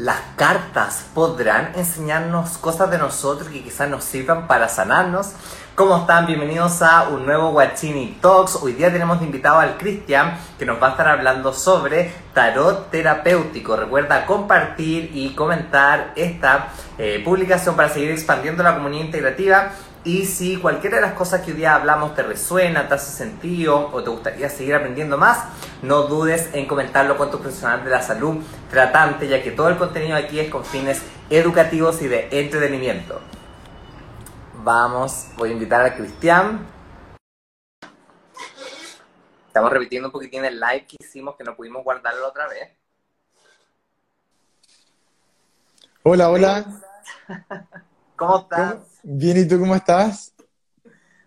las cartas podrán enseñarnos cosas de nosotros que quizás nos sirvan para sanarnos. ¿Cómo están? Bienvenidos a un nuevo Guachini Talks. Hoy día tenemos invitado al Cristian que nos va a estar hablando sobre tarot terapéutico. Recuerda compartir y comentar esta eh, publicación para seguir expandiendo la comunidad integrativa y si cualquiera de las cosas que hoy día hablamos te resuena, te hace sentido o te gustaría seguir aprendiendo más, no dudes en comentarlo con tu profesional de la salud tratante, ya que todo el contenido aquí es con fines educativos y de entretenimiento. Vamos, voy a invitar a Cristian. Estamos repitiendo un poquitín el live que hicimos, que no pudimos guardarlo otra vez. Hola, hola. ¿Cómo estás? Bien, ¿y tú cómo estás?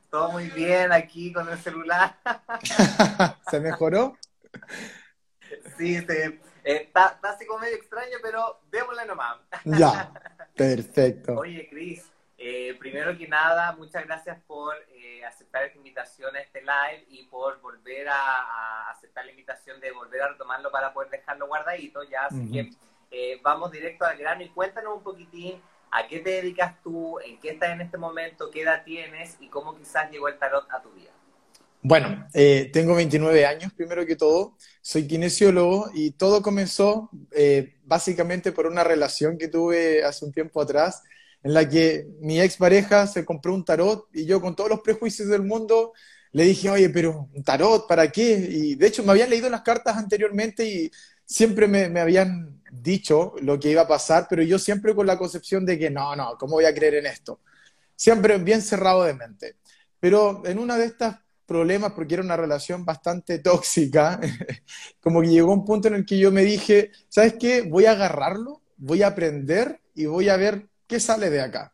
Todo muy bien aquí con el celular. ¿Se mejoró? Sí, sí. Está, así como medio extraño, pero démosle nomás. Ya, perfecto. Oye, Cris, eh, primero que nada, muchas gracias por eh, aceptar esta invitación a este live y por volver a, aceptar la invitación de volver a retomarlo para poder dejarlo guardadito. Ya, así que eh, vamos directo al grano y cuéntanos un poquitín ¿A qué te dedicas tú? ¿En qué estás en este momento? ¿Qué edad tienes? ¿Y cómo quizás llegó el tarot a tu vida? Bueno, eh, tengo 29 años, primero que todo. Soy kinesiólogo y todo comenzó eh, básicamente por una relación que tuve hace un tiempo atrás, en la que mi expareja se compró un tarot y yo con todos los prejuicios del mundo le dije, oye, pero un tarot, ¿para qué? Y de hecho me habían leído las cartas anteriormente y siempre me, me habían dicho lo que iba a pasar, pero yo siempre con la concepción de que no, no, ¿cómo voy a creer en esto? Siempre bien cerrado de mente. Pero en una de estas problemas, porque era una relación bastante tóxica, como que llegó un punto en el que yo me dije, ¿sabes qué? Voy a agarrarlo, voy a aprender y voy a ver qué sale de acá.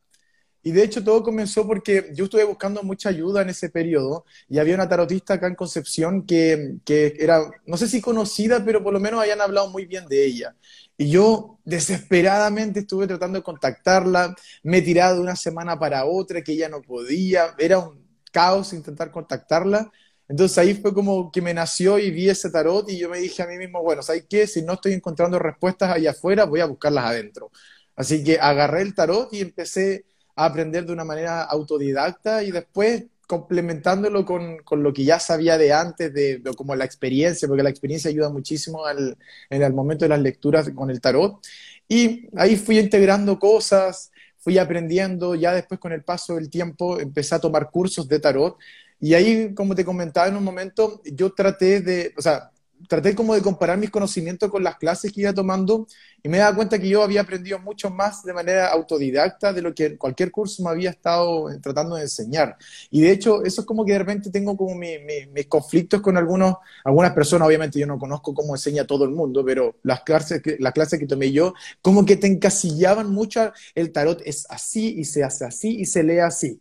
Y de hecho todo comenzó porque yo estuve buscando mucha ayuda en ese periodo y había una tarotista acá en Concepción que, que, era, no sé si conocida, pero por lo menos habían hablado muy bien de ella. Y yo desesperadamente estuve tratando de contactarla, me he tirado de una semana para otra, que ella no podía, era un caos intentar contactarla. Entonces ahí fue como que me nació y vi ese tarot y yo me dije a mí mismo, bueno, ¿sabes qué? Si no estoy encontrando respuestas allá afuera, voy a buscarlas adentro. Así que agarré el tarot y empecé a aprender de una manera autodidacta y después complementándolo con, con, lo que ya sabía de antes, de, como la experiencia, porque la experiencia ayuda muchísimo al, en el momento de las lecturas con el tarot. Y ahí fui integrando cosas, fui aprendiendo, ya después con el paso del tiempo empecé a tomar cursos de tarot. Y ahí, como te comentaba en un momento, yo traté de, o sea, traté como de comparar mis conocimientos con las clases que iba tomando y me daba cuenta que yo había aprendido mucho más de manera autodidacta de lo que cualquier curso me había estado eh, tratando de enseñar. Y de hecho, eso es como que de repente tengo como mis conflictos con algunos, algunas personas, obviamente yo no conozco cómo enseña todo el mundo, pero las clases, que, las que tomé yo, como que te encasillaban mucho, el tarot es así y se hace así y se lee así.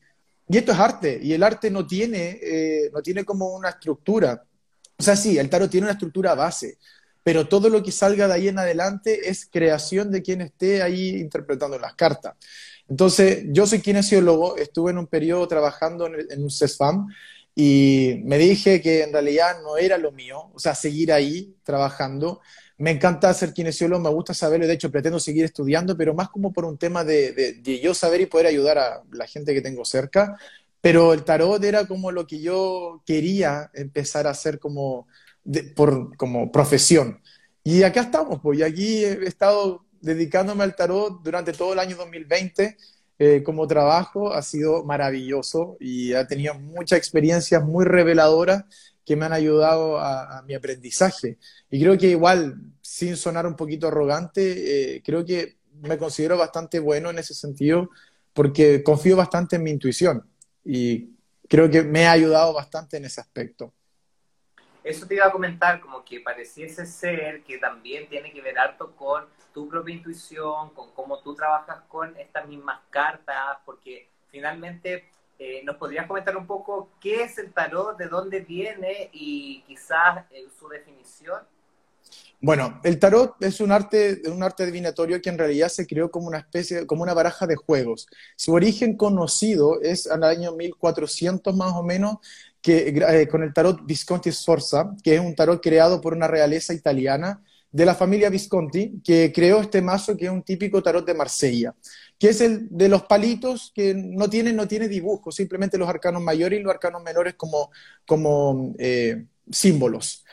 Y esto es arte, y el arte no tiene, eh, no tiene como una estructura. O sea, sí, el tarot tiene una estructura base, pero todo lo que salga de ahí en adelante es creación de quien esté ahí interpretando las cartas. Entonces, yo soy kinesiólogo, estuve en un periodo trabajando en, un CESFAM y me dije que en realidad no era lo mío, o sea, seguir ahí trabajando. Me encanta ser kinesiólogo, me gusta saberlo, de hecho pretendo seguir estudiando, pero más como por un tema de, de yo saber y poder ayudar a la gente que tengo cerca, pero el tarot era como lo que yo quería empezar a hacer como, por, como profesión. Y acá estamos, pues, y aquí he estado dedicándome al tarot durante todo el año 2020 eh, como trabajo. Ha sido maravilloso y ha tenido muchas experiencias muy reveladoras que me han ayudado a, mi aprendizaje. Y creo que igual, sin sonar un poquito arrogante, eh, creo que me considero bastante bueno en ese sentido porque confío bastante en mi intuición y creo que me ha ayudado bastante en ese aspecto. Eso te iba a comentar, como que pareciese ser que también tiene que ver harto con tu propia intuición, con cómo tú trabajas con estas mismas cartas, porque finalmente eh, nos podrías comentar un poco qué es el tarot, de dónde viene y quizás eh, su definición. Bueno, el tarot es un arte, un arte adivinatorio que en realidad se creó como una especie, como una baraja de juegos. Su origen conocido es al año 1400 más o menos, que, eh, con el tarot Visconti Sforza, que es un tarot creado por una realeza italiana de la familia Visconti, que creó este mazo que es un típico tarot de Marsella, que es el de los palitos que no tiene, no tiene dibujo, simplemente los arcanos mayores y los arcanos menores como, como eh, símbolos.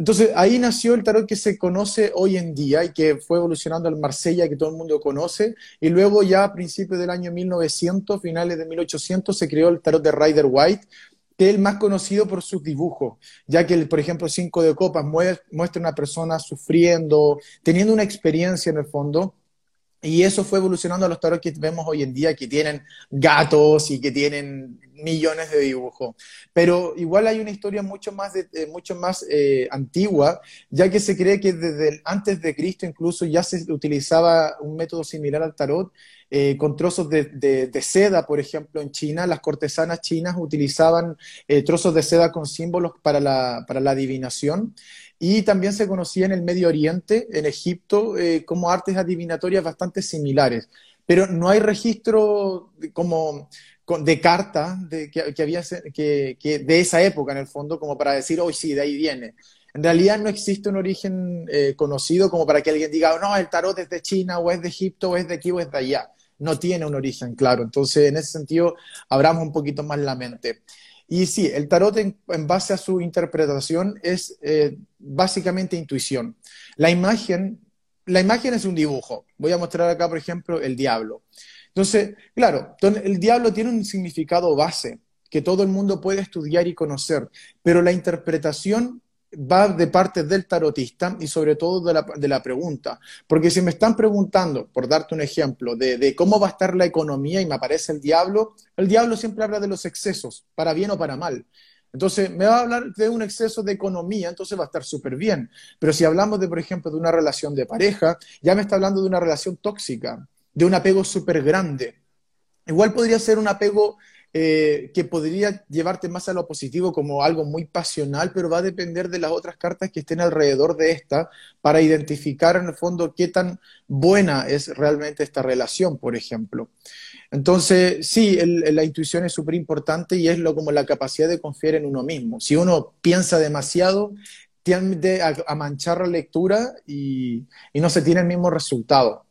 Entonces ahí nació el tarot que se conoce hoy en día y que fue evolucionando al Marsella que todo el mundo conoce. Y luego ya a principios del año 1900, finales de 1800 se creó el tarot de Rider White que es el más conocido por sus dibujos, ya que, por ejemplo, Cinco de Copas muestra una persona sufriendo, teniendo una experiencia en el fondo, y eso fue evolucionando a los tarot que vemos hoy en día, que tienen gatos y que tienen millones de dibujos. Pero igual hay una historia mucho más, mucho más eh, antigua, ya que se cree que desde antes de Cristo incluso ya se utilizaba un método similar al tarot, eh, con trozos de, seda, por ejemplo, en China, las cortesanas chinas utilizaban eh, trozos de seda con símbolos para la, para la adivinación. Y también se conocía en el Medio Oriente, en Egipto, eh, como artes adivinatorias bastante similares. Pero no hay registro de, como de carta de, que, había de esa época, en el fondo, como para decir, hoy sí, de ahí viene. En realidad no existe un origen eh, conocido como para que alguien diga, no, el tarot es de China, o es de Egipto, o es de aquí, o es de allá. No tiene un origen claro. Entonces, en ese sentido, abramos un poquito más la mente. Y sí, el tarot en, base a su interpretación es eh, básicamente intuición. La imagen, la imagen es un dibujo. Voy a mostrar acá, por ejemplo, el diablo. Entonces, claro, el diablo tiene un significado base que todo el mundo puede estudiar y conocer, pero la interpretación va de parte del tarotista y sobre todo de la, pregunta. Porque si me están preguntando, por darte un ejemplo, de, cómo va a estar la economía y me aparece el diablo, el diablo siempre habla de los excesos, para bien o para mal. Entonces, me va a hablar de un exceso de economía, entonces va a estar súper bien. Pero si hablamos de, por ejemplo, de una relación de pareja, ya me está hablando de una relación tóxica, de un apego súper grande. Igual podría ser un apego eh, que podría llevarte más a lo positivo como algo muy pasional, pero va a depender de las otras cartas que estén alrededor de esta para identificar en el fondo qué tan buena es realmente esta relación, por ejemplo. Entonces, sí, la intuición es súper importante y es lo, como la capacidad de confiar en uno mismo. Si uno piensa demasiado, tiende a, manchar la lectura y, no se tiene el mismo resultado.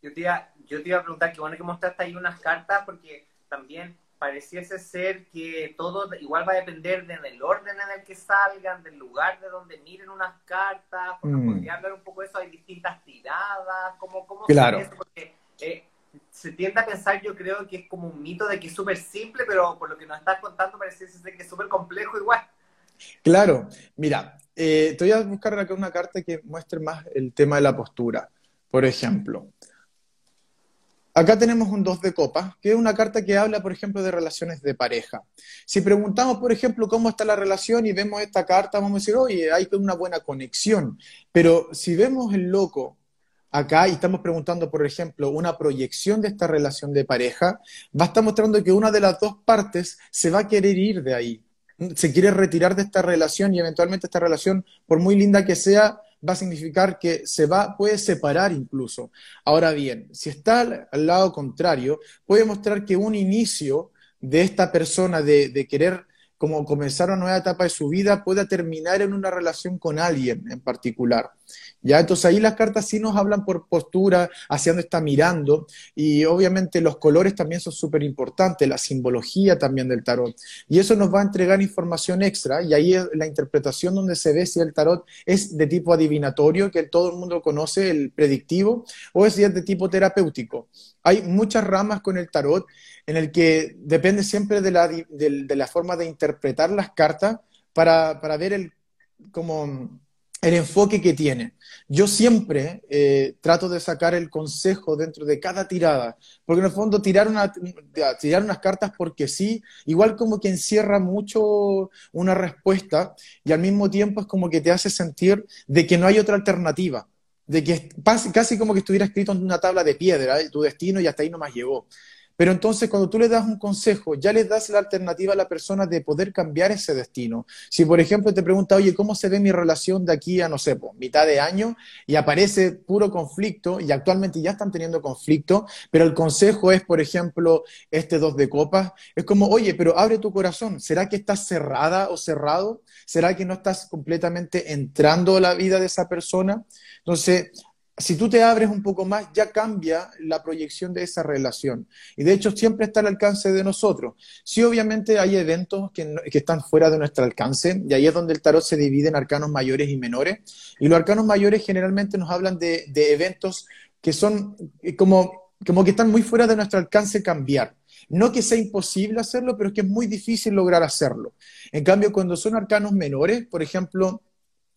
Yo te, iba, yo te iba a preguntar, qué bueno que mostraste ahí unas cartas, porque también pareciese ser que todo igual va a depender del orden en el que salgan, del lugar de donde miren unas cartas, porque mm. podría hablar un poco de eso, hay distintas tiradas, ¿cómo, cómo claro. se Porque eh, se tiende a pensar, yo creo que es como un mito de que es súper simple, pero por lo que nos estás contando pareciese ser que es súper complejo igual. Claro, mira, eh, te voy a buscar acá una carta que muestre más el tema de la postura. Por ejemplo, Acá tenemos un 2 de copas, que es una carta que habla, por ejemplo, de relaciones de pareja. Si preguntamos, por ejemplo, cómo está la relación y vemos esta carta, vamos a decir, oye, hay una buena conexión. Pero si vemos el loco acá y estamos preguntando, por ejemplo, una proyección de esta relación de pareja, va a estar mostrando que una de las dos partes se va a querer ir de ahí. Se quiere retirar de esta relación y eventualmente esta relación, por muy linda que sea, va a significar que se va, puede separar incluso. Ahora bien, si está al, lado contrario, puede mostrar que un inicio de esta persona de, de querer como comenzar una nueva etapa de su vida pueda terminar en una relación con alguien en particular. ¿Ya? Entonces ahí las cartas sí nos hablan por postura, hacia dónde está mirando, y obviamente los colores también son súper importantes, la simbología también del tarot. Y eso nos va a entregar información extra, y ahí es la interpretación donde se ve si el tarot es de tipo adivinatorio, que todo el mundo conoce, el predictivo, o es de tipo terapéutico. Hay muchas ramas con el tarot en el que depende siempre de la, de, la forma de interpretar las cartas para, ver el, como el enfoque que tiene. Yo siempre eh, trato de sacar el consejo dentro de cada tirada, porque en el fondo tirar, una, tirar unas cartas porque sí, igual como que encierra mucho una respuesta y al mismo tiempo es como que te hace sentir de que no hay otra alternativa, de que casi como que estuviera escrito en una tabla de piedra, tu destino y hasta ahí no más llegó. Pero entonces cuando tú le das un consejo, ya le das la alternativa a la persona de poder cambiar ese destino. Si por ejemplo te pregunta, oye, ¿cómo se ve mi relación de aquí a, no sé, mitad de año? Y aparece puro conflicto, y actualmente ya están teniendo conflicto, pero el consejo es, por ejemplo, este dos de copas, es como, oye, pero abre tu corazón, ¿será que estás cerrada o cerrado? ¿Será que no estás completamente entrando a la vida de esa persona? Entonces, si tú te abres un poco más, ya cambia la proyección de esa relación. Y de hecho siempre está al alcance de nosotros. Sí, obviamente hay eventos que, están fuera de nuestro alcance, y ahí es donde el tarot se divide en arcanos mayores y menores. Y los arcanos mayores generalmente nos hablan de, eventos que son eh, como, como que están muy fuera de nuestro alcance cambiar. No que sea imposible hacerlo, pero es que es muy difícil lograr hacerlo. En cambio, cuando son arcanos menores, por ejemplo,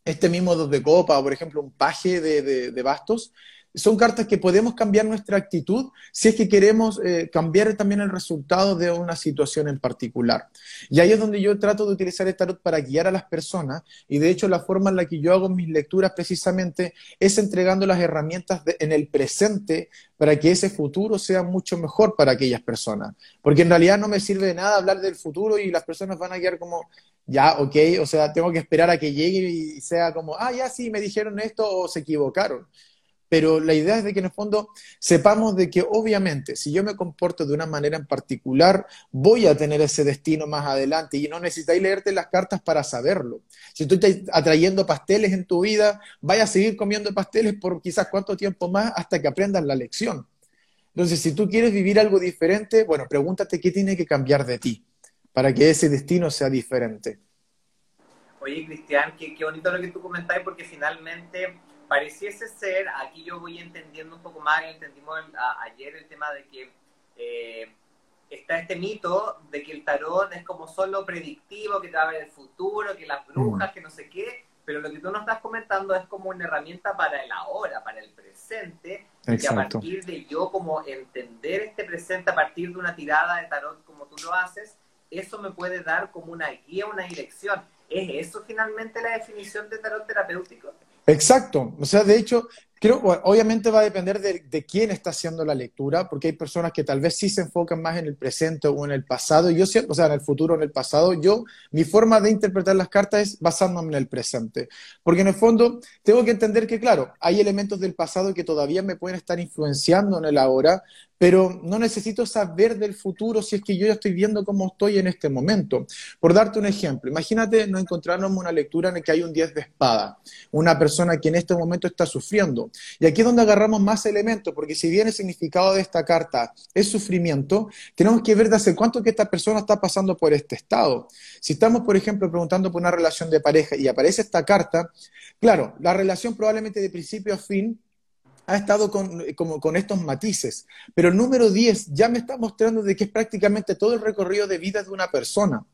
este mismo dos de copa o por ejemplo un paje de, bastos, son cartas que podemos cambiar nuestra actitud si es que queremos eh, cambiar también el resultado de una situación en particular. Y ahí es donde yo trato de utilizar el tarot para guiar a las personas y de hecho la forma en la que yo hago mis lecturas precisamente es entregando las herramientas en el presente para que ese futuro sea mucho mejor para aquellas personas. Porque en realidad no me sirve de nada hablar del futuro y las personas van a guiar como, ya, ok, o sea, tengo que esperar a que llegue y sea como, ah, ya sí, me dijeron esto o se equivocaron. Pero la idea es de que en el fondo sepamos de que obviamente si yo me comporto de una manera en particular, voy a tener ese destino más adelante y no necesitáis leerte las cartas para saberlo. Si tú estás atrayendo pasteles en tu vida, vaya a seguir comiendo pasteles por quizás cuánto tiempo más hasta que aprendas la lección. Entonces, si tú quieres vivir algo diferente, bueno, pregúntate qué tiene que cambiar de ti para que ese destino sea diferente. Oye, Cristian, qué, bonito lo que tú comentáis, porque finalmente pareciese ser, aquí yo voy entendiendo un poco más, entendimos ayer el tema de que eh, está este mito de que el tarot es como solo predictivo, que te va a ver el futuro, que las brujas, mm. que no sé qué, pero lo que tú nos estás comentando es como una herramienta para el ahora, para el presente, y que a partir de yo como entender este presente a partir de una tirada de tarot como tú lo haces, eso me puede dar como una guía, una dirección. ¿Es eso finalmente la definición de tarot terapéutico? Exacto. O sea, de hecho, creo, obviamente va a depender de, quién está haciendo la lectura, porque hay personas que tal vez sí se enfocan más en el presente o en el pasado, yo, o sea, en el futuro o en el pasado. Yo, mi forma de interpretar las cartas es basándome en el presente, porque en el fondo tengo que entender que, claro, hay elementos del pasado que todavía me pueden estar influenciando en el ahora, pero no necesito saber del futuro si es que yo ya estoy viendo cómo estoy en este momento. Por darte un ejemplo, imagínate no encontrarnos una lectura en la que hay un 10 de espada, una persona que en este momento está sufriendo. Y aquí es donde agarramos más elementos, porque si bien el significado de esta carta es sufrimiento, tenemos que ver de hace cuánto que esta persona está pasando por este estado. Si estamos, por ejemplo, preguntando por una relación de pareja y aparece esta carta, claro, la relación probablemente de principio a fin ha estado con, como, con estos matices. Pero el número 10 ya me está mostrando de que es prácticamente todo el recorrido de vida de una persona.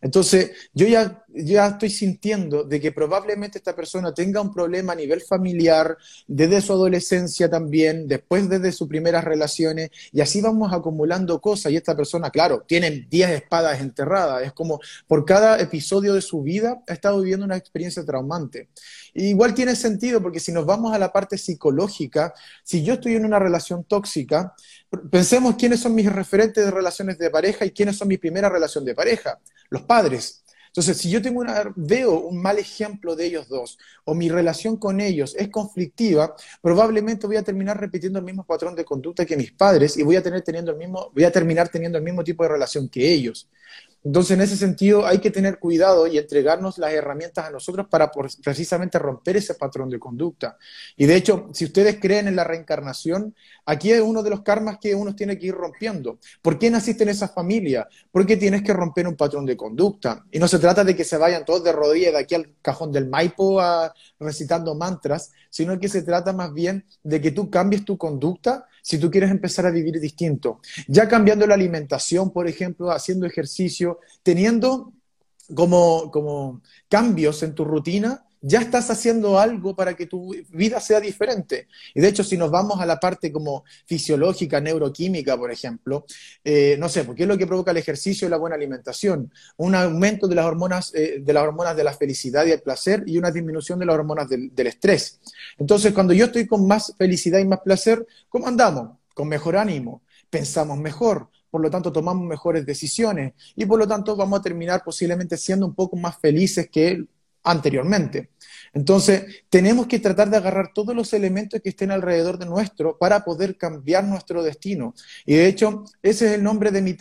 Entonces, yo ya, ya estoy sintiendo de que probablemente esta persona tenga un problema a nivel familiar, desde su adolescencia también, después desde sus primeras relaciones, y así vamos acumulando cosas. Y esta persona, claro, tiene 10 espadas enterradas. Es como por cada episodio de su vida ha estado viviendo una experiencia traumante. igual tiene sentido, porque si nos vamos a la parte psicológica, si yo estoy en una relación tóxica, pensemos quiénes son mis referentes de relaciones de pareja y quiénes son mi primera relación de pareja padres. Entonces, si yo tengo una, veo un mal ejemplo de ellos dos o mi relación con ellos es conflictiva, probablemente voy a terminar repitiendo el mismo patrón de conducta que mis padres y voy a, tener, teniendo el mismo, voy a terminar teniendo el mismo tipo de relación que ellos. Entonces, en ese sentido, hay que tener cuidado y entregarnos las herramientas a nosotros para precisamente romper ese patrón de conducta. Y de hecho, si ustedes creen en la reencarnación, aquí es uno de los karmas que uno tiene que ir rompiendo. ¿Por qué naciste en esa familia? Porque tienes que romper un patrón de conducta. Y no se trata de que se vayan todos de rodillas de aquí al cajón del Maipo recitando mantras, sino que se trata más bien de que tú cambies tu conducta si tú quieres empezar a vivir distinto. Ya cambiando la alimentación, por ejemplo, haciendo ejercicio, teniendo como, como cambios en tu rutina, ya estás haciendo algo para que tu vida sea diferente. Y de hecho, si nos vamos a la parte como fisiológica, neuroquímica, por ejemplo, eh, no sé, ¿por qué es lo que provoca el ejercicio y la buena alimentación? Un aumento de las hormonas, eh, de las hormonas de la felicidad y el placer y una disminución de las hormonas del, del estrés. Entonces, cuando yo estoy con más felicidad y más placer, ¿cómo andamos? Con mejor ánimo, pensamos mejor, por lo tanto tomamos mejores decisiones y por lo tanto vamos a terminar posiblemente siendo un poco más felices que anteriormente. Entonces, tenemos que tratar de agarrar todos los elementos que estén alrededor de nuestro para poder cambiar nuestro destino. Y de hecho, ese es el nombre de mi,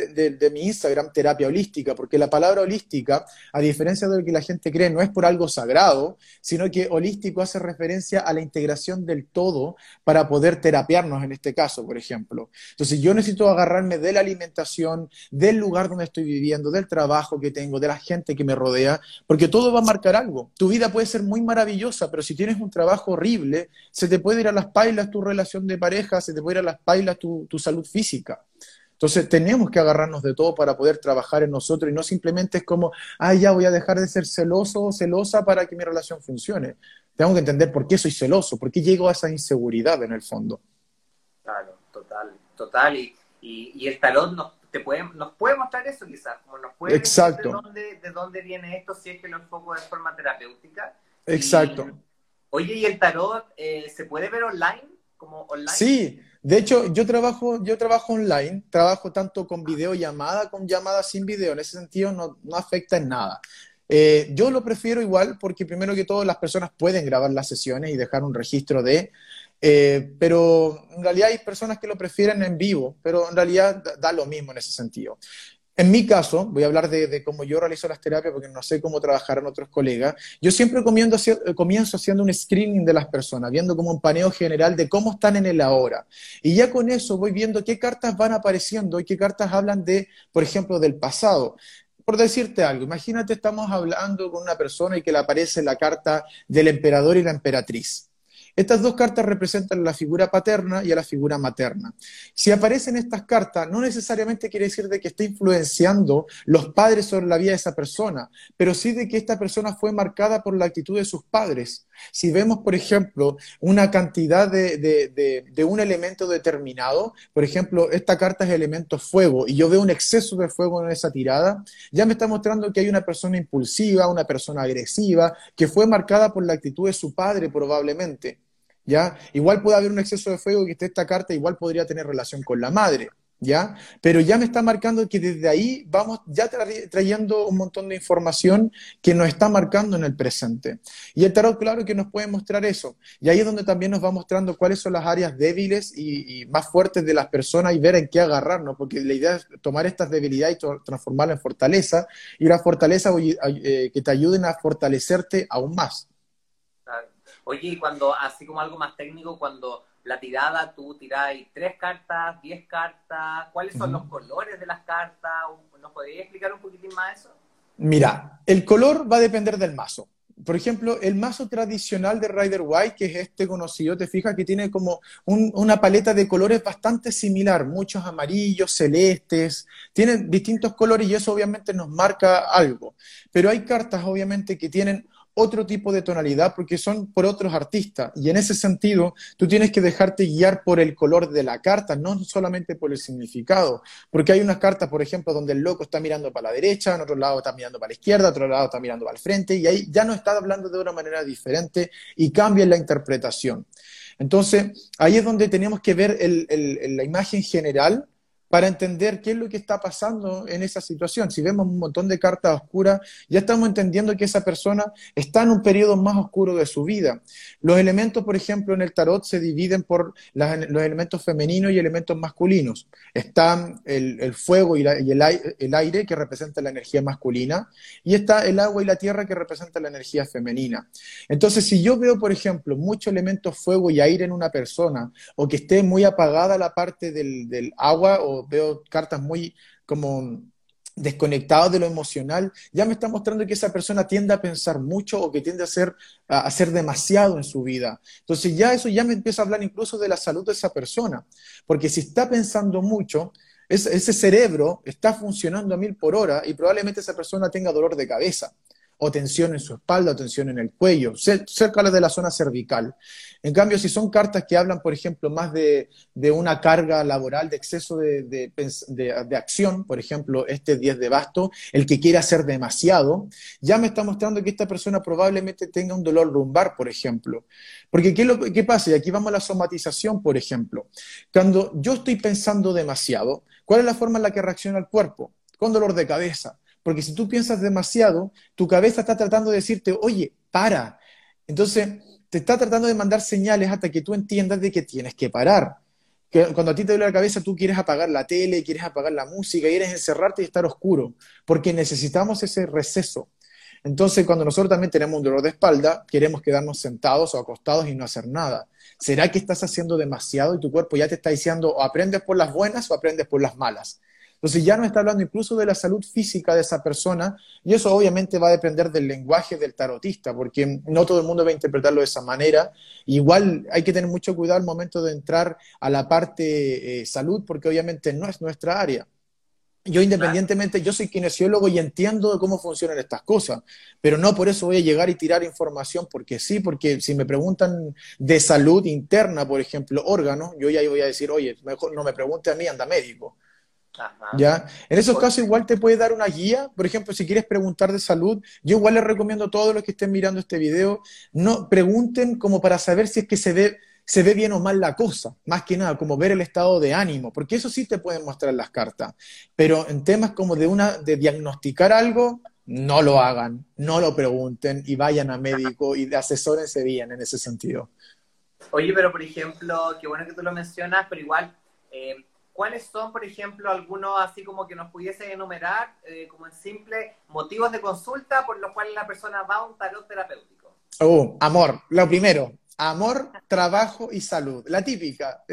Instagram, terapia holística, porque la palabra holística, a diferencia de lo que la gente cree, no es por algo sagrado, sino que holístico hace referencia a la integración del todo para poder terapiarnos en este caso, por ejemplo. Entonces, yo necesito agarrarme de la alimentación, del lugar donde estoy viviendo, del trabajo que tengo, de la gente que me rodea, porque todo va a marcar algo. Tu vida puede ser muy maravillosa maravillosa, pero si tienes un trabajo horrible, se te puede ir a las pailas tu relación de pareja, se te puede ir a las pailas tu, salud física. Entonces tenemos que agarrarnos de todo para poder trabajar en nosotros y no simplemente es como, ah, ya voy a dejar de ser celoso o celosa para que mi relación funcione. Tengo que entender por qué soy celoso, por qué llego a esa inseguridad en el fondo. Claro, total, total. Y, y, el tarot nos, te puede, nos puede mostrar eso quizás, como nos puede Exacto. de dónde, de dónde viene esto si es que lo enfoco de forma terapéutica Exacto. oye, ¿y el tarot eh, se puede ver online? Como online? Sí, de hecho, yo trabajo, yo trabajo online, trabajo tanto con videollamada, con llamada sin video, en ese sentido no, afecta en nada. Eh, yo lo prefiero igual porque primero que todo las personas pueden grabar las sesiones y dejar un registro de, eh, pero en realidad hay personas que lo prefieren en vivo, pero en realidad da lo mismo en ese sentido. En mi caso, voy a hablar de, cómo yo realizo las terapias porque no sé cómo trabajarán otros colegas. Yo siempre eh, comienzo, haciendo un screening de las personas, viendo como un paneo general de cómo están en el ahora. Y ya con eso voy viendo qué cartas van apareciendo y qué cartas hablan de, por ejemplo, del pasado. Por decirte algo, imagínate estamos hablando con una persona y que le aparece la carta del emperador y la emperatriz. Estas dos cartas representan a la figura paterna y a la figura materna. Si aparecen estas cartas, no necesariamente quiere decir de que esté influenciando los padres sobre la vida de esa persona, pero sí de que esta persona fue marcada por la actitud de sus padres. Si vemos, por ejemplo, una cantidad de, un elemento determinado, por ejemplo, esta carta es elemento fuego y yo veo un exceso de fuego en esa tirada, ya me está mostrando que hay una persona impulsiva, una persona agresiva, que fue marcada por la actitud de su padre probablemente. ¿Ya? Igual puede haber un exceso de fuego que esté esta carta, igual podría tener relación con la madre, ¿ya? Pero ya me está marcando que desde ahí vamos ya trayendo un montón de información que nos está marcando en el presente. Y el tarot, claro que nos puede mostrar eso. Y ahí es donde también nos va mostrando cuáles son las áreas débiles y, más fuertes de las personas y ver en qué agarrarnos, porque la idea es tomar estas debilidades y transformarlas en fortaleza, y la fortaleza eh, que te ayuden a fortalecerte aún más. Oye, y cuando, así como algo más técnico, cuando la tirada tú tiráis tres cartas, diez cartas, ¿cuáles son los colores de las cartas? ¿Nos podrías explicar un poquitín más eso? Mira, el color va a depender del mazo. Por ejemplo, el mazo tradicional de Rider White, que es este conocido, te fijas que tiene como una paleta de colores bastante similar, muchos amarillos, celestes, tienen distintos colores y eso obviamente nos marca algo. Pero hay cartas obviamente que tienen otro tipo de tonalidad porque son por otros artistas. Y en ese sentido, tú tienes que dejarte guiar por el color de la carta, no solamente por el significado. Porque hay unas cartas, por ejemplo, donde el loco está mirando para la derecha, en otro lado está mirando para la izquierda, en otro lado está mirando para el frente, y ahí ya no está hablando de una manera diferente y cambia la interpretación. Entonces, ahí es donde tenemos que ver la imagen general para entender qué es lo que está pasando en esa situación. Si vemos un montón de cartas oscuras, ya estamos entendiendo que esa persona está en un periodo más oscuro de su vida. Los elementos, por ejemplo, en el tarot se dividen por los elementos femeninos y elementos masculinos. Están el, fuego y, el, aire, que representa la energía masculina, y está el agua y la tierra, que representa la energía femenina. Entonces, si yo veo, por ejemplo, muchos elementos fuego y aire en una persona, o que esté muy apagada la parte del, del agua o veo cartas muy como desconectadas de lo emocional, ya me está mostrando que esa persona tiende a pensar mucho o que tiende a hacer, a hacer demasiado en su vida. Entonces ya eso ya me empieza a hablar incluso de la salud de esa persona, porque si está pensando mucho, ese cerebro está funcionando a mil por hora y probablemente esa persona tenga dolor de cabeza o tensión en su espalda, o tensión en el cuello, cerca de la zona cervical. En cambio, si son cartas que hablan, por ejemplo, más de, una carga laboral, de exceso de, acción, por ejemplo, este 10 de basto, el que quiere hacer demasiado, ya me está mostrando que esta persona probablemente tenga un dolor lumbar, por ejemplo. Porque, ¿qué, qué pasa? Y aquí vamos a la somatización, por ejemplo. Cuando yo estoy pensando demasiado, ¿cuál es la forma en la que reacciona el cuerpo? Con dolor de cabeza porque si tú piensas demasiado, tu cabeza está tratando de decirte, oye, para. Entonces, te está tratando de mandar señales hasta que tú entiendas de que tienes que parar. Que cuando a ti te duele la cabeza, tú quieres apagar la tele, quieres apagar la música, quieres encerrarte y estar oscuro, porque necesitamos ese receso. Entonces, cuando nosotros también tenemos un dolor de espalda, queremos quedarnos sentados o acostados y no hacer nada. ¿Será que estás haciendo demasiado y tu cuerpo ya te está diciendo o aprendes por las buenas o aprendes por las malas? Entonces ya no está hablando incluso de la salud física de esa persona y eso obviamente va a depender del lenguaje del tarotista, porque no todo el mundo va a interpretarlo de esa manera. Igual hay que tener mucho cuidado al momento de entrar a la parte eh, salud, porque obviamente no es nuestra área. Yo independientemente, yo soy kinesiólogo y entiendo cómo funcionan estas cosas, pero no por eso voy a llegar y tirar información porque sí, porque si me preguntan de salud interna, por ejemplo, órganos, yo ya voy a decir, oye, mejor no me pregunte a mí, anda médico. ¿Ya? En esos casos igual te puede dar una guía, por ejemplo, si quieres preguntar de salud, yo igual les recomiendo a todos los que estén mirando este video, no pregunten como para saber si es que se ve, se ve bien o mal la cosa, más que nada, como ver el estado de ánimo, porque eso sí te pueden mostrar las cartas, pero en temas como de, una, de diagnosticar algo, no lo hagan, no lo pregunten y vayan a médico y asesórense bien en ese sentido. Oye, pero por ejemplo, qué bueno que tú lo mencionas, pero igual... Eh, ¿Cuáles son, por ejemplo, algunos así como que nos pudiese enumerar eh, como en simple motivos de consulta por los cuales la persona va a un tarot terapéutico? Oh, amor, lo primero, amor, trabajo y salud. La típica.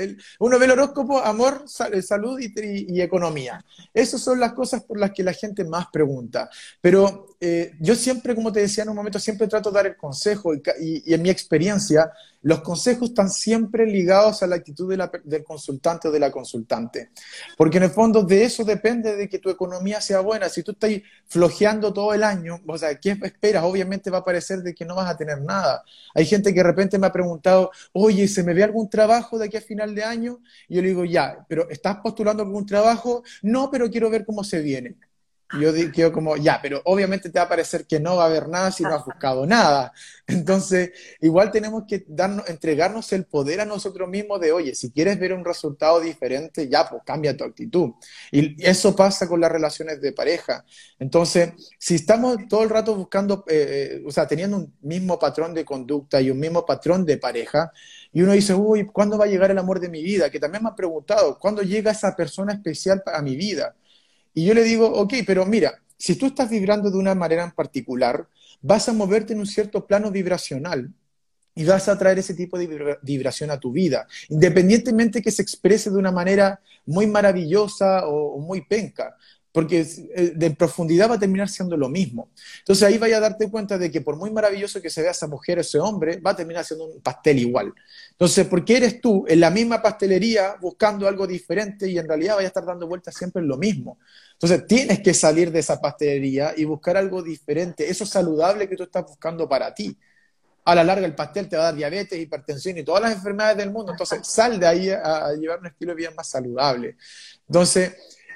uno ve el horóscopo, amor, eh, salud y, economía. Esas son las cosas por las que la gente más pregunta. Pero eh, yo siempre, como te decía en un momento, siempre trato de dar el consejo y en mi experiencia, los consejos están siempre ligados a la actitud del consultante o de la consultante. Porque en el fondo de eso depende de que tu economía sea buena. Si tú estás flojeando todo el año, o sea, ¿qué esperas? Obviamente va a parecer de que no vas a tener nada. Hay gente que de repente me ha preguntado, oye, ¿se me ve algún trabajo de aquí a final de año? Y yo le digo, ya, pero ¿estás postulando algún trabajo? No, pero quiero ver cómo se viene yo digo como, ya, pero obviamente te va a parecer que no va a haber nada si no has buscado nada. Entonces, igual tenemos que darnos, entregarnos el poder a nosotros mismos de, oye, si quieres ver un resultado diferente, ya, pues cambia tu actitud. Y eso pasa con las relaciones de pareja. Entonces, si estamos todo el rato buscando, eh, eh, o sea, teniendo un mismo patrón de conducta y un mismo patrón de pareja, y uno dice, uy, ¿cuándo va a llegar el amor de mi vida? Que también me han preguntado, ¿cuándo llega esa persona especial a mi vida? Y yo le digo, ok, pero mira, si tú estás vibrando de una manera en particular, vas a moverte en un cierto plano vibracional y vas a traer ese tipo de vibración a tu vida, independientemente que se exprese de una manera muy maravillosa o, muy penca porque eh, de profundidad va a terminar siendo lo mismo. Entonces ahí vaya a darte cuenta de que por muy maravilloso que se vea esa mujer o ese hombre, va a terminar siendo un pastel igual. Entonces, ¿por qué eres tú en la misma pastelería buscando algo diferente y en realidad vaya a estar dando vueltas siempre en lo mismo? Entonces, tienes que salir de esa pastelería y buscar algo diferente, eso saludable que tú estás buscando para ti. A la larga el pastel te va a dar diabetes, hipertensión y todas las enfermedades del mundo. Entonces, sal de ahí a, a llevar un estilo de vida más saludable. Entonces,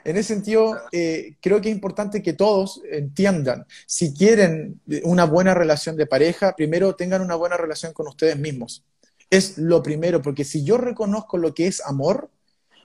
en ese sentido, eh, creo que es importante que todos entiendan, si quieren una buena relación de pareja, primero tengan una buena relación con ustedes mismos. Es lo primero, porque si yo reconozco lo que es amor,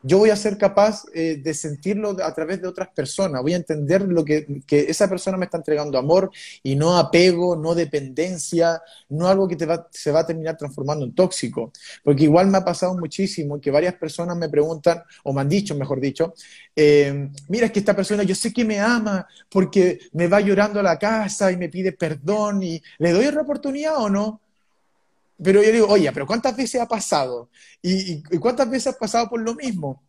yo voy a ser capaz eh, de sentirlo a través de otras personas, voy a entender lo que, esa persona me está entregando amor y no apego, no dependencia, no algo que te se va a terminar transformando en tóxico. Porque igual me ha pasado muchísimo que varias personas me preguntan, o me han dicho, mejor dicho, eh, mira, es que esta persona yo sé que me ama porque me va llorando a la casa y me pide perdón y le doy otra oportunidad o no. Pero yo digo, oye, pero ¿cuántas veces ha pasado? ¿Y, cuántas veces ha pasado por lo mismo?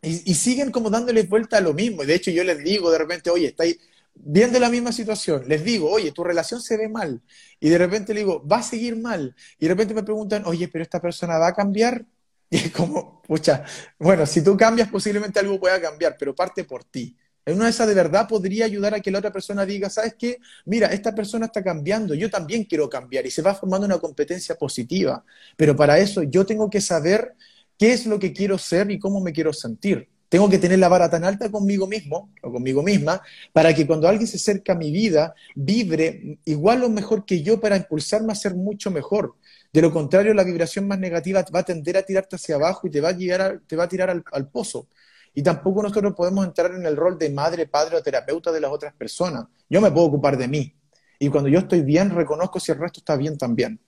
Y, siguen como dándole vuelta a lo mismo. Y de hecho yo les digo de repente, oye, estáis viendo la misma situación. Les digo, oye, tu relación se ve mal. Y de repente le digo, va a seguir mal. Y de repente me preguntan, oye, pero esta persona va a cambiar. Y es como, pucha, bueno, si tú cambias posiblemente algo pueda cambiar, pero parte por ti. Una de esas de verdad podría ayudar a que la otra persona diga, ¿sabes qué? Mira, esta persona está cambiando, yo también quiero cambiar y se va formando una competencia positiva. Pero para eso yo tengo que saber qué es lo que quiero ser y cómo me quiero sentir. Tengo que tener la vara tan alta conmigo mismo o conmigo misma para que cuando alguien se acerca a mi vida vibre igual o mejor que yo para impulsarme a ser mucho mejor. De lo contrario, la vibración más negativa va a tender a tirarte hacia abajo y te va a, llegar te va a tirar al, pozo. Y tampoco nosotros podemos entrar en el rol de madre, padre o terapeuta de las otras personas. Yo me puedo ocupar de mí. Y cuando yo estoy bien, reconozco si el resto está bien también.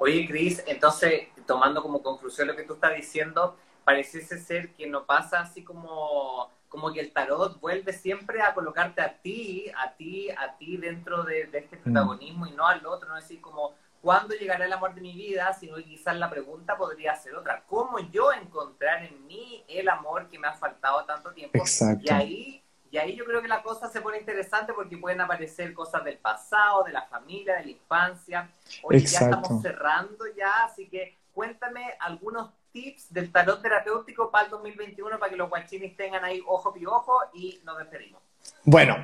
Oye, Cris, entonces, tomando como conclusión lo que tú estás diciendo, pareciese ser que no pasa así como, como que el tarot vuelve siempre a colocarte a ti, a ti, a ti dentro de, este mm. protagonismo y no al otro, no decir como, ¿cuándo llegará el amor de mi vida? Sino quizás la pregunta podría ser otra, ¿cómo yo encontrar en mí el amor que me ha faltado tanto tiempo? Exacto. Y ahí, y ahí yo creo que la cosa se pone interesante porque pueden aparecer cosas del pasado, de la familia, de la infancia. Hoy ya estamos cerrando ya, así que cuéntame algunos tips del tarot terapéutico para el 2021 para que los guachinis tengan ahí ojo y ojo y nos despedimos. Bueno,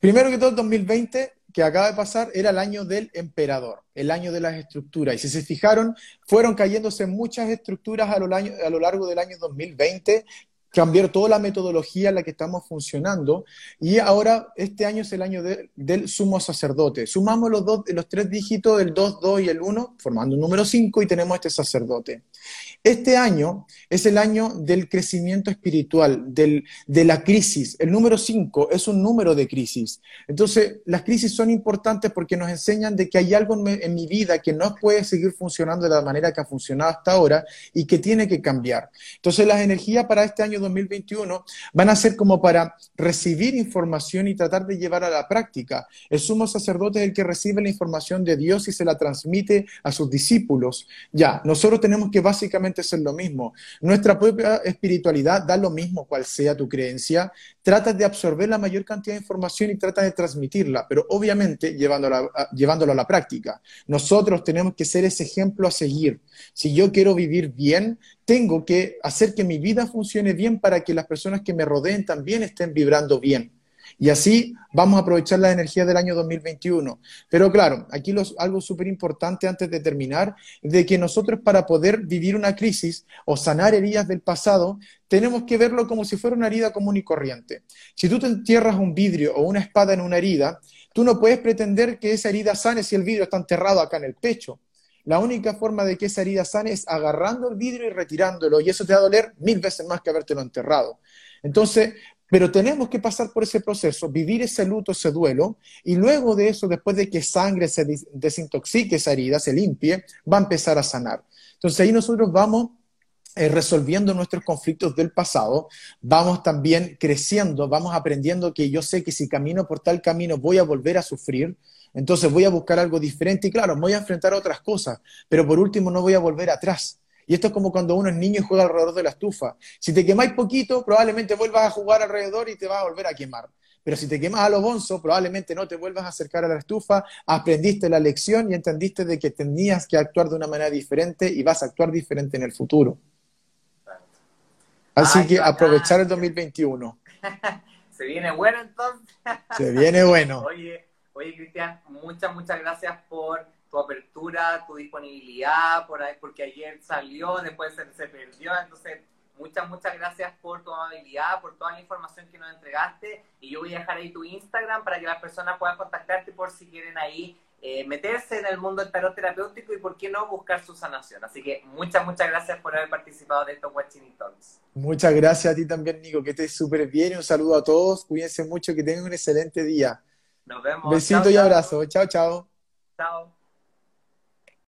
primero que todo, el 2020 que acaba de pasar era el año del emperador, el año de las estructuras. Y si se fijaron, fueron cayéndose muchas estructuras a lo, a lo largo del año 2020 cambiar toda la metodología en la que estamos funcionando y ahora este año es el año del sumo sacerdote. Sumamos los, dos, los tres dígitos, el 2, 2 y el 1, formando un número 5 y tenemos este sacerdote. Este año es el año del crecimiento espiritual, del, de la crisis. El número 5 es un número de crisis. Entonces, las crisis son importantes porque nos enseñan de que hay algo en, en mi vida que no puede seguir funcionando de la manera que ha funcionado hasta ahora y que tiene que cambiar. Entonces, las energías para este año 2021 van a ser como para recibir información y tratar de llevar a la práctica. El sumo sacerdote es el que recibe la información de Dios y se la transmite a sus discípulos. Ya, nosotros tenemos que básicamente hacer lo mismo. Nuestra propia espiritualidad da lo mismo cual sea tu creencia. Trata de absorber la mayor cantidad de información y trata de transmitirla, pero obviamente llevándola, llevándolo a la práctica. Nosotros tenemos que ser ese ejemplo a seguir. Si yo quiero vivir bien, tengo que hacer que mi vida funcione bien para que las personas que me rodeen también estén vibrando bien. Y así vamos a aprovechar la energía del año 2021. Pero claro, aquí algo súper importante antes de terminar, de que nosotros para poder vivir una crisis o sanar heridas del pasado, tenemos que verlo como si fuera una herida común y corriente. Si tú te entierras un vidrio o una espada en una herida, tú no puedes pretender que esa herida sane si el vidrio está enterrado acá en el pecho. La única forma de que esa herida sane es agarrando el vidrio y retirándolo, y eso te va a doler mil veces más que habértelo enterrado. Entonces, pero tenemos que pasar por ese proceso, vivir ese luto, ese duelo, y luego de eso, después de que sangre se desintoxique esa herida, se limpie, va a empezar a sanar. Entonces ahí nosotros vamos eh, resolviendo nuestros conflictos del pasado, vamos también creciendo, vamos aprendiendo que yo sé que si camino por tal camino voy a volver a sufrir, entonces voy a buscar algo diferente y claro, voy a enfrentar otras cosas, pero por último no voy a volver atrás. Y esto es como cuando uno es niño y juega alrededor de la estufa. Si te quemáis poquito, probablemente vuelvas a jugar alrededor y te vas a volver a quemar. Pero si te quemas a lo bonzo, probablemente no te vuelvas a acercar a la estufa, aprendiste la lección y entendiste de que tenías que actuar de una manera diferente y vas a actuar diferente en el futuro. Así que aprovechar el 2021. Se viene bueno entonces. Se viene bueno. Oye, Oye, Cristian, muchas, muchas gracias por tu apertura, tu disponibilidad, por ahí, porque ayer salió, después se, se, perdió, entonces muchas, muchas gracias por tu amabilidad, por toda la información que nos entregaste y yo voy a dejar ahí tu Instagram para que las personas puedan contactarte por si quieren ahí eh, meterse en el mundo del tarot terapéutico y por qué no buscar su sanación. Así que muchas, muchas gracias por haber participado de estos Watching Talks. Muchas gracias a ti también, Nico, que estés súper bien. Un saludo a todos, cuídense mucho, que tengan un excelente día. Nos vemos. Besito y abrazo. Chao, chao. Chao.